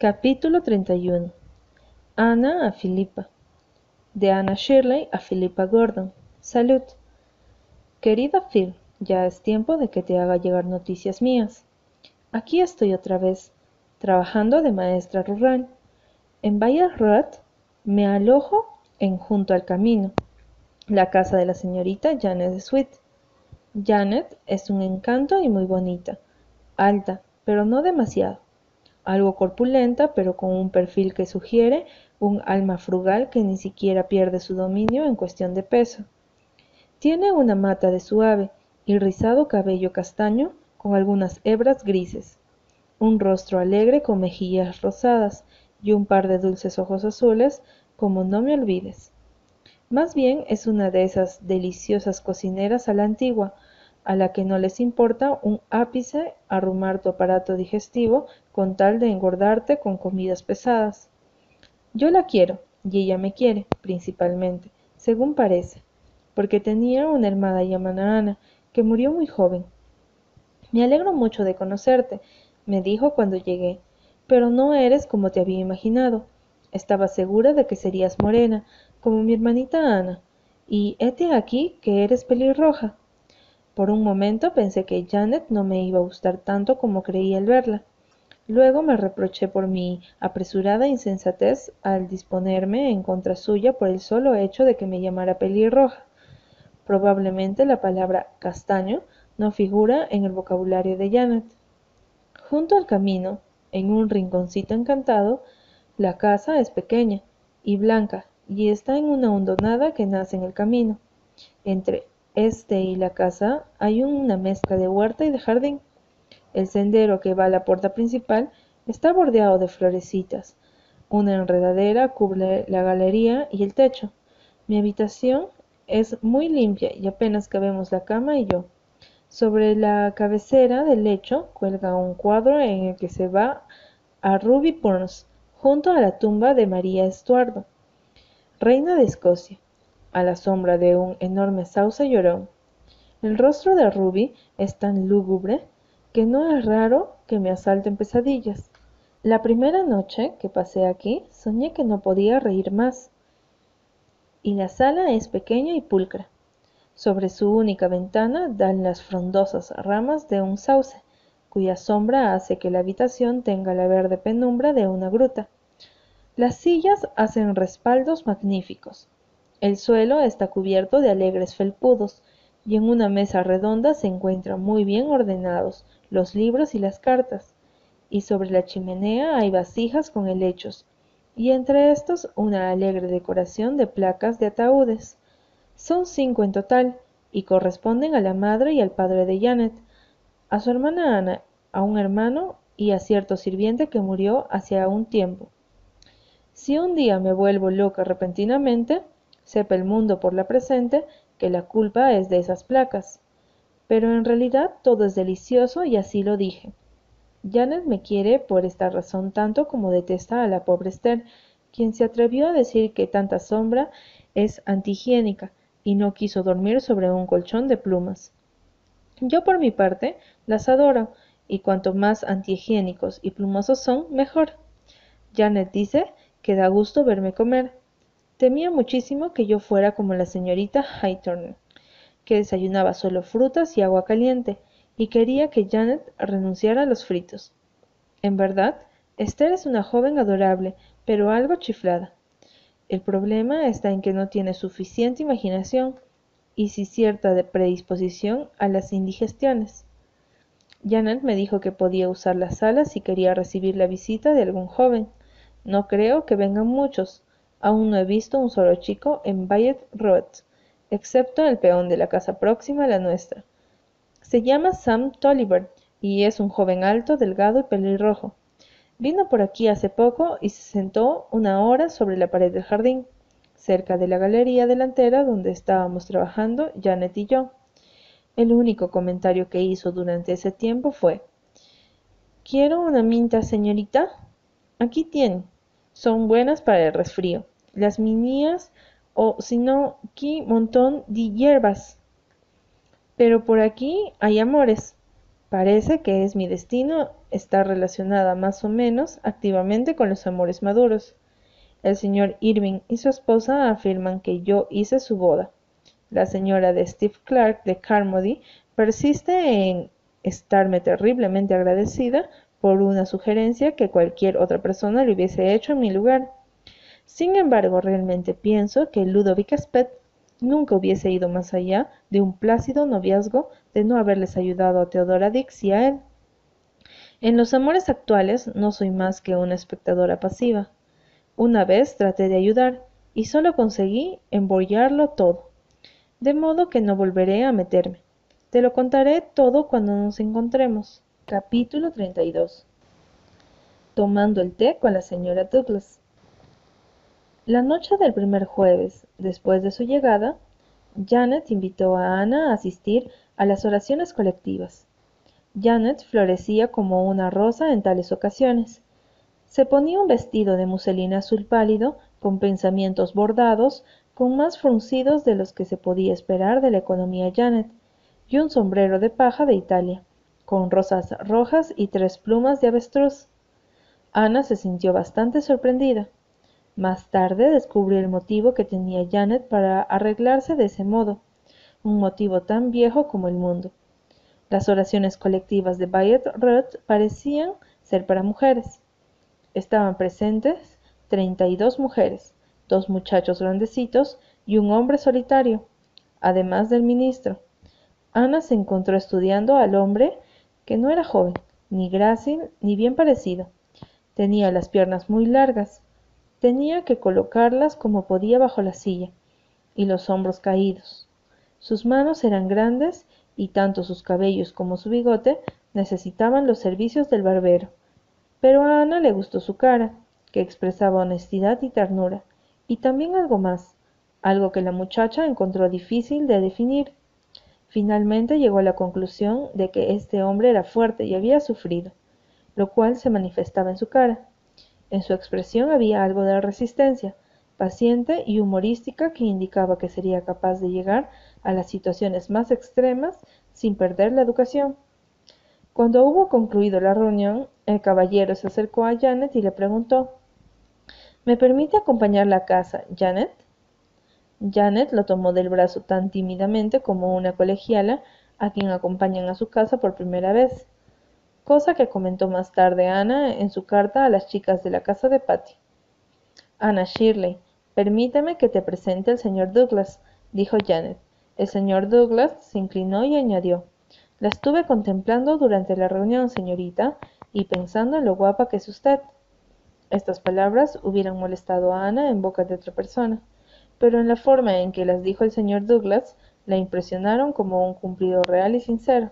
Capítulo 31 Ana a Filipa. De Ana Shirley a Filipa Gordon. Salud. Querida Phil, ya es tiempo de que te haga llegar noticias mías. Aquí estoy otra vez, trabajando de maestra rural. En Bayer-Roth me alojo en Junto al Camino, la casa de la señorita Janet Sweet. Janet es un encanto y muy bonita, alta, pero no demasiado algo corpulenta, pero con un perfil que sugiere un alma frugal que ni siquiera pierde su dominio en cuestión de peso. Tiene una mata de suave y rizado cabello castaño con algunas hebras grises, un rostro alegre con mejillas rosadas y un par de dulces ojos azules como no me olvides. Más bien es una de esas deliciosas cocineras a la antigua, a la que no les importa un ápice arrumar tu aparato digestivo con tal de engordarte con comidas pesadas. Yo la quiero, y ella me quiere, principalmente, según parece, porque tenía una hermana llamada Ana, que murió muy joven. Me alegro mucho de conocerte, me dijo cuando llegué, pero no eres como te había imaginado. Estaba segura de que serías morena, como mi hermanita Ana, y hete aquí que eres pelirroja. Por un momento pensé que Janet no me iba a gustar tanto como creía al verla. Luego me reproché por mi apresurada insensatez al disponerme en contra suya por el solo hecho de que me llamara pelirroja. Probablemente la palabra castaño no figura en el vocabulario de Janet. Junto al camino, en un rinconcito encantado, la casa es pequeña y blanca y está en una hondonada que nace en el camino. Entre este y la casa hay una mezcla de huerta y de jardín. El sendero que va a la puerta principal está bordeado de florecitas. Una enredadera cubre la galería y el techo. Mi habitación es muy limpia y apenas cabemos la cama y yo. Sobre la cabecera del lecho cuelga un cuadro en el que se va a Ruby Burns, junto a la tumba de María Estuardo, reina de Escocia a la sombra de un enorme sauce llorón. El rostro de Ruby es tan lúgubre que no es raro que me asalten pesadillas. La primera noche que pasé aquí soñé que no podía reír más. Y la sala es pequeña y pulcra. Sobre su única ventana dan las frondosas ramas de un sauce, cuya sombra hace que la habitación tenga la verde penumbra de una gruta. Las sillas hacen respaldos magníficos, el suelo está cubierto de alegres felpudos, y en una mesa redonda se encuentran muy bien ordenados los libros y las cartas, y sobre la chimenea hay vasijas con helechos, y entre estos una alegre decoración de placas de ataúdes. Son cinco en total, y corresponden a la madre y al padre de Janet, a su hermana Ana, a un hermano y a cierto sirviente que murió hace un tiempo. Si un día me vuelvo loca repentinamente, sepa el mundo por la presente que la culpa es de esas placas. Pero en realidad todo es delicioso y así lo dije. Janet me quiere por esta razón tanto como detesta a la pobre Esther, quien se atrevió a decir que tanta sombra es antihigiénica y no quiso dormir sobre un colchón de plumas. Yo por mi parte las adoro, y cuanto más antihigiénicos y plumosos son, mejor. Janet dice que da gusto verme comer, Temía muchísimo que yo fuera como la señorita Hightorn, que desayunaba solo frutas y agua caliente, y quería que Janet renunciara a los fritos. En verdad, Esther es una joven adorable, pero algo chiflada. El problema está en que no tiene suficiente imaginación y sí cierta predisposición a las indigestiones. Janet me dijo que podía usar la sala si quería recibir la visita de algún joven. No creo que vengan muchos, Aún no he visto un solo chico en Bayet Road, excepto el peón de la casa próxima a la nuestra. Se llama Sam Tolliver y es un joven alto, delgado y pelirrojo. Vino por aquí hace poco y se sentó una hora sobre la pared del jardín, cerca de la galería delantera donde estábamos trabajando Janet y yo. El único comentario que hizo durante ese tiempo fue ¿Quiero una minta, señorita? Aquí tiene. Son buenas para el resfrío las minías o si no, aquí montón de hierbas. Pero por aquí hay amores. Parece que es mi destino estar relacionada más o menos activamente con los amores maduros. El señor Irving y su esposa afirman que yo hice su boda. La señora de Steve Clark de Carmody persiste en estarme terriblemente agradecida por una sugerencia que cualquier otra persona le hubiese hecho en mi lugar. Sin embargo, realmente pienso que Ludovic Spett nunca hubiese ido más allá de un plácido noviazgo de no haberles ayudado a Teodora Dix y a él. En los amores actuales no soy más que una espectadora pasiva. Una vez traté de ayudar y solo conseguí embollarlo todo. De modo que no volveré a meterme. Te lo contaré todo cuando nos encontremos. Capítulo 32 Tomando el té con la señora Douglas. La noche del primer jueves, después de su llegada, Janet invitó a Ana a asistir a las oraciones colectivas. Janet florecía como una rosa en tales ocasiones. Se ponía un vestido de muselina azul pálido, con pensamientos bordados, con más fruncidos de los que se podía esperar de la economía Janet, y un sombrero de paja de Italia, con rosas rojas y tres plumas de avestruz. Ana se sintió bastante sorprendida. Más tarde descubrió el motivo que tenía Janet para arreglarse de ese modo, un motivo tan viejo como el mundo. Las oraciones colectivas de Bayet Ruth parecían ser para mujeres. Estaban presentes treinta y dos mujeres, dos muchachos grandecitos y un hombre solitario, además del ministro. Ana se encontró estudiando al hombre que no era joven, ni grácil, ni bien parecido. Tenía las piernas muy largas, Tenía que colocarlas como podía bajo la silla, y los hombros caídos. Sus manos eran grandes y tanto sus cabellos como su bigote necesitaban los servicios del barbero. Pero a Ana le gustó su cara, que expresaba honestidad y ternura, y también algo más, algo que la muchacha encontró difícil de definir. Finalmente llegó a la conclusión de que este hombre era fuerte y había sufrido, lo cual se manifestaba en su cara. En su expresión había algo de resistencia, paciente y humorística que indicaba que sería capaz de llegar a las situaciones más extremas sin perder la educación. Cuando hubo concluido la reunión, el caballero se acercó a Janet y le preguntó ¿Me permite acompañarla a casa, Janet? Janet lo tomó del brazo tan tímidamente como una colegiala a quien acompañan a su casa por primera vez cosa que comentó más tarde Ana en su carta a las chicas de la casa de Patty. Ana Shirley, permíteme que te presente al señor Douglas, dijo Janet. El señor Douglas se inclinó y añadió La estuve contemplando durante la reunión, señorita, y pensando en lo guapa que es usted. Estas palabras hubieran molestado a Ana en boca de otra persona, pero en la forma en que las dijo el señor Douglas, la impresionaron como un cumplido real y sincero.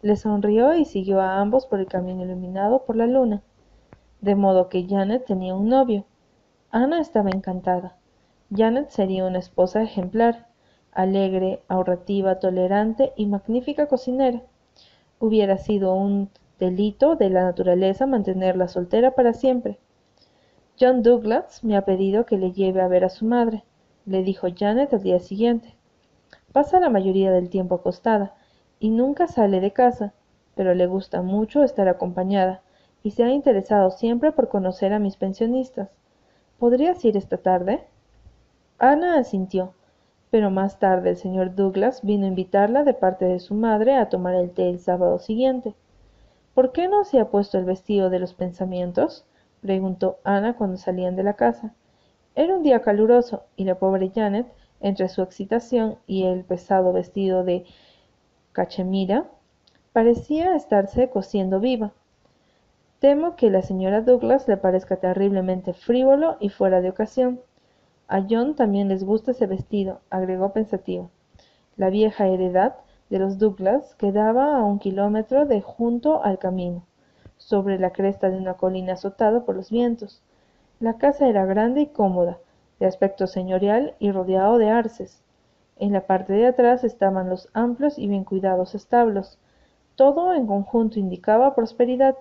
Le sonrió y siguió a ambos por el camino iluminado por la luna. De modo que Janet tenía un novio. Ana estaba encantada. Janet sería una esposa ejemplar, alegre, ahorrativa, tolerante y magnífica cocinera. Hubiera sido un delito de la naturaleza mantenerla soltera para siempre. John Douglas me ha pedido que le lleve a ver a su madre, le dijo Janet al día siguiente. Pasa la mayoría del tiempo acostada, y nunca sale de casa, pero le gusta mucho estar acompañada, y se ha interesado siempre por conocer a mis pensionistas. ¿Podrías ir esta tarde? Ana asintió, pero más tarde el señor Douglas vino a invitarla de parte de su madre a tomar el té el sábado siguiente. ¿Por qué no se ha puesto el vestido de los pensamientos? preguntó Ana cuando salían de la casa. Era un día caluroso, y la pobre Janet, entre su excitación y el pesado vestido de cachemira parecía estarse cociendo viva. Temo que la señora Douglas le parezca terriblemente frívolo y fuera de ocasión. A John también les gusta ese vestido, agregó pensativo. La vieja heredad de los Douglas quedaba a un kilómetro de junto al camino, sobre la cresta de una colina azotada por los vientos. La casa era grande y cómoda, de aspecto señorial y rodeado de arces. En la parte de atrás estaban los amplios y bien cuidados establos. Todo en conjunto indicaba prosperidad.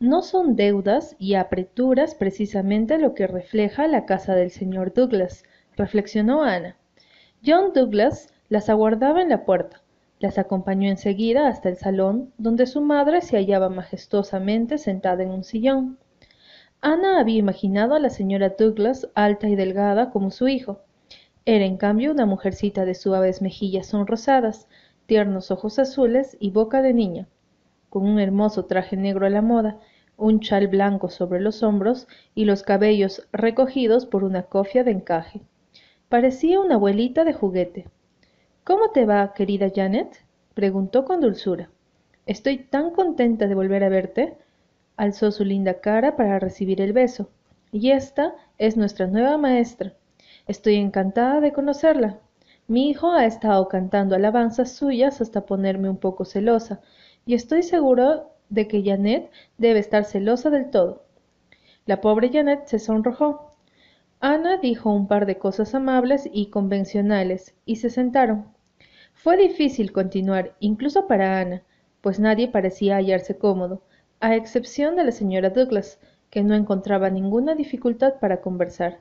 No son deudas y apreturas precisamente lo que refleja la casa del señor Douglas, reflexionó Ana. John Douglas las aguardaba en la puerta. Las acompañó enseguida hasta el salón, donde su madre se hallaba majestuosamente sentada en un sillón. Ana había imaginado a la señora Douglas alta y delgada como su hijo. Era en cambio una mujercita de suaves mejillas sonrosadas, tiernos ojos azules y boca de niña, con un hermoso traje negro a la moda, un chal blanco sobre los hombros y los cabellos recogidos por una cofia de encaje. Parecía una abuelita de juguete. ¿Cómo te va, querida Janet? preguntó con dulzura. Estoy tan contenta de volver a verte. Alzó su linda cara para recibir el beso. Y esta es nuestra nueva maestra. Estoy encantada de conocerla. Mi hijo ha estado cantando alabanzas suyas hasta ponerme un poco celosa, y estoy seguro de que Janet debe estar celosa del todo. La pobre Janet se sonrojó. Ana dijo un par de cosas amables y convencionales, y se sentaron. Fue difícil continuar, incluso para Ana, pues nadie parecía hallarse cómodo, a excepción de la señora Douglas, que no encontraba ninguna dificultad para conversar.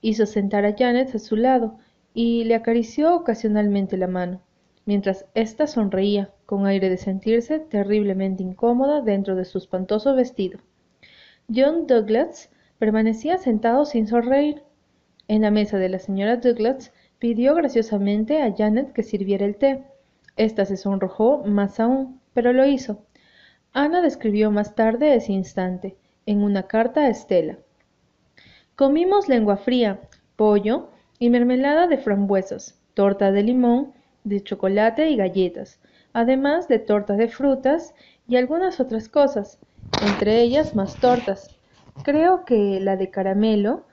Hizo sentar a Janet a su lado y le acarició ocasionalmente la mano, mientras ésta sonreía, con aire de sentirse terriblemente incómoda dentro de su espantoso vestido. John Douglas permanecía sentado sin sonreír. En la mesa de la señora Douglas pidió graciosamente a Janet que sirviera el té. Esta se sonrojó más aún, pero lo hizo. Ana describió más tarde ese instante, en una carta a Estela. Comimos lengua fría, pollo y mermelada de frambuesas, torta de limón, de chocolate y galletas, además de torta de frutas y algunas otras cosas, entre ellas más tortas. Creo que la de caramelo.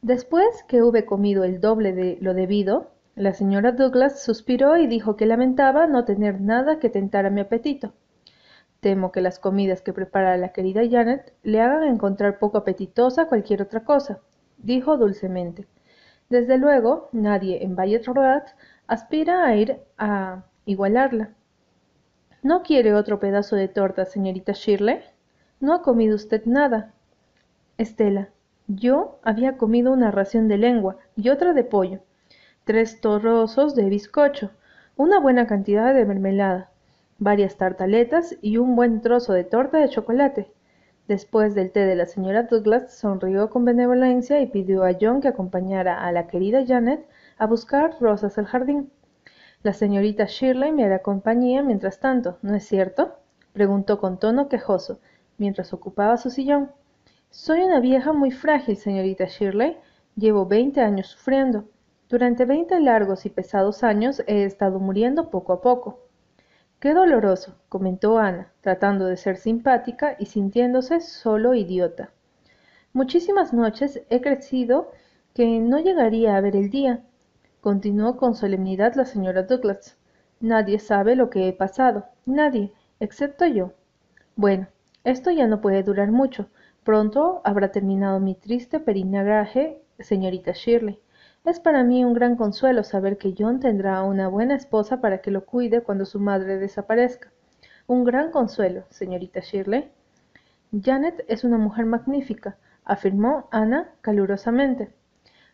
Después que hube comido el doble de lo debido, la señora Douglas suspiró y dijo que lamentaba no tener nada que tentara mi apetito. Temo que las comidas que prepara la querida Janet le hagan encontrar poco apetitosa cualquier otra cosa, dijo dulcemente. Desde luego, nadie en Ballet Road aspira a ir a igualarla. ¿No quiere otro pedazo de torta, señorita Shirley? No ha comido usted nada. Estela, yo había comido una ración de lengua y otra de pollo, tres trozos de bizcocho, una buena cantidad de mermelada, varias tartaletas y un buen trozo de torta de chocolate. Después del té de la señora Douglas, sonrió con benevolencia y pidió a John que acompañara a la querida Janet a buscar rosas al jardín. La señorita Shirley me hará compañía mientras tanto, ¿no es cierto? preguntó con tono quejoso, mientras ocupaba su sillón. Soy una vieja muy frágil, señorita Shirley. Llevo veinte años sufriendo. Durante veinte largos y pesados años he estado muriendo poco a poco. Qué doloroso, comentó Ana, tratando de ser simpática y sintiéndose solo idiota. Muchísimas noches he crecido que no llegaría a ver el día, continuó con solemnidad la señora Douglas. Nadie sabe lo que he pasado, nadie, excepto yo. Bueno, esto ya no puede durar mucho. Pronto habrá terminado mi triste perinaje, señorita Shirley. Es para mí un gran consuelo saber que John tendrá una buena esposa para que lo cuide cuando su madre desaparezca. Un gran consuelo, señorita Shirley. Janet es una mujer magnífica, afirmó Ana calurosamente.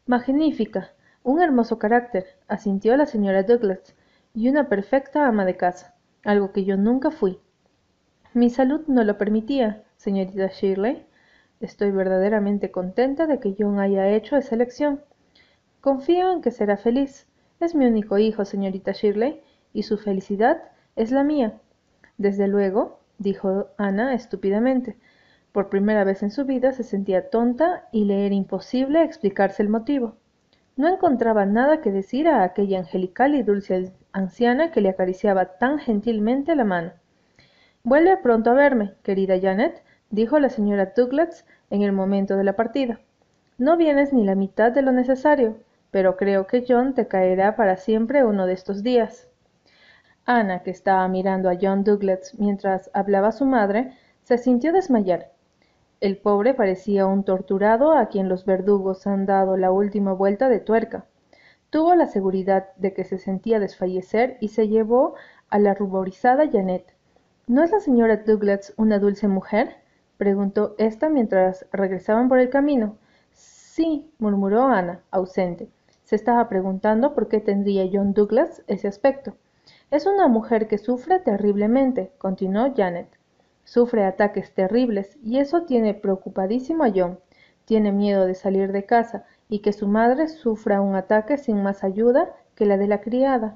Magnífica, un hermoso carácter, asintió la señora Douglas, y una perfecta ama de casa, algo que yo nunca fui. Mi salud no lo permitía, señorita Shirley. Estoy verdaderamente contenta de que John haya hecho esa elección. Confío en que será feliz. Es mi único hijo, señorita Shirley, y su felicidad es la mía. Desde luego, dijo Ana estúpidamente. Por primera vez en su vida se sentía tonta y le era imposible explicarse el motivo. No encontraba nada que decir a aquella angelical y dulce anciana que le acariciaba tan gentilmente la mano. Vuelve pronto a verme, querida Janet, dijo la señora Douglas en el momento de la partida. No vienes ni la mitad de lo necesario pero creo que John te caerá para siempre uno de estos días. Ana, que estaba mirando a John Douglas mientras hablaba su madre, se sintió desmayar. El pobre parecía un torturado a quien los verdugos han dado la última vuelta de tuerca. Tuvo la seguridad de que se sentía desfallecer y se llevó a la ruborizada Janet. ¿No es la señora Douglas una dulce mujer? preguntó ésta mientras regresaban por el camino. Sí, murmuró Ana, ausente. Se estaba preguntando por qué tendría John Douglas ese aspecto. Es una mujer que sufre terriblemente, continuó Janet. Sufre ataques terribles y eso tiene preocupadísimo a John. Tiene miedo de salir de casa y que su madre sufra un ataque sin más ayuda que la de la criada.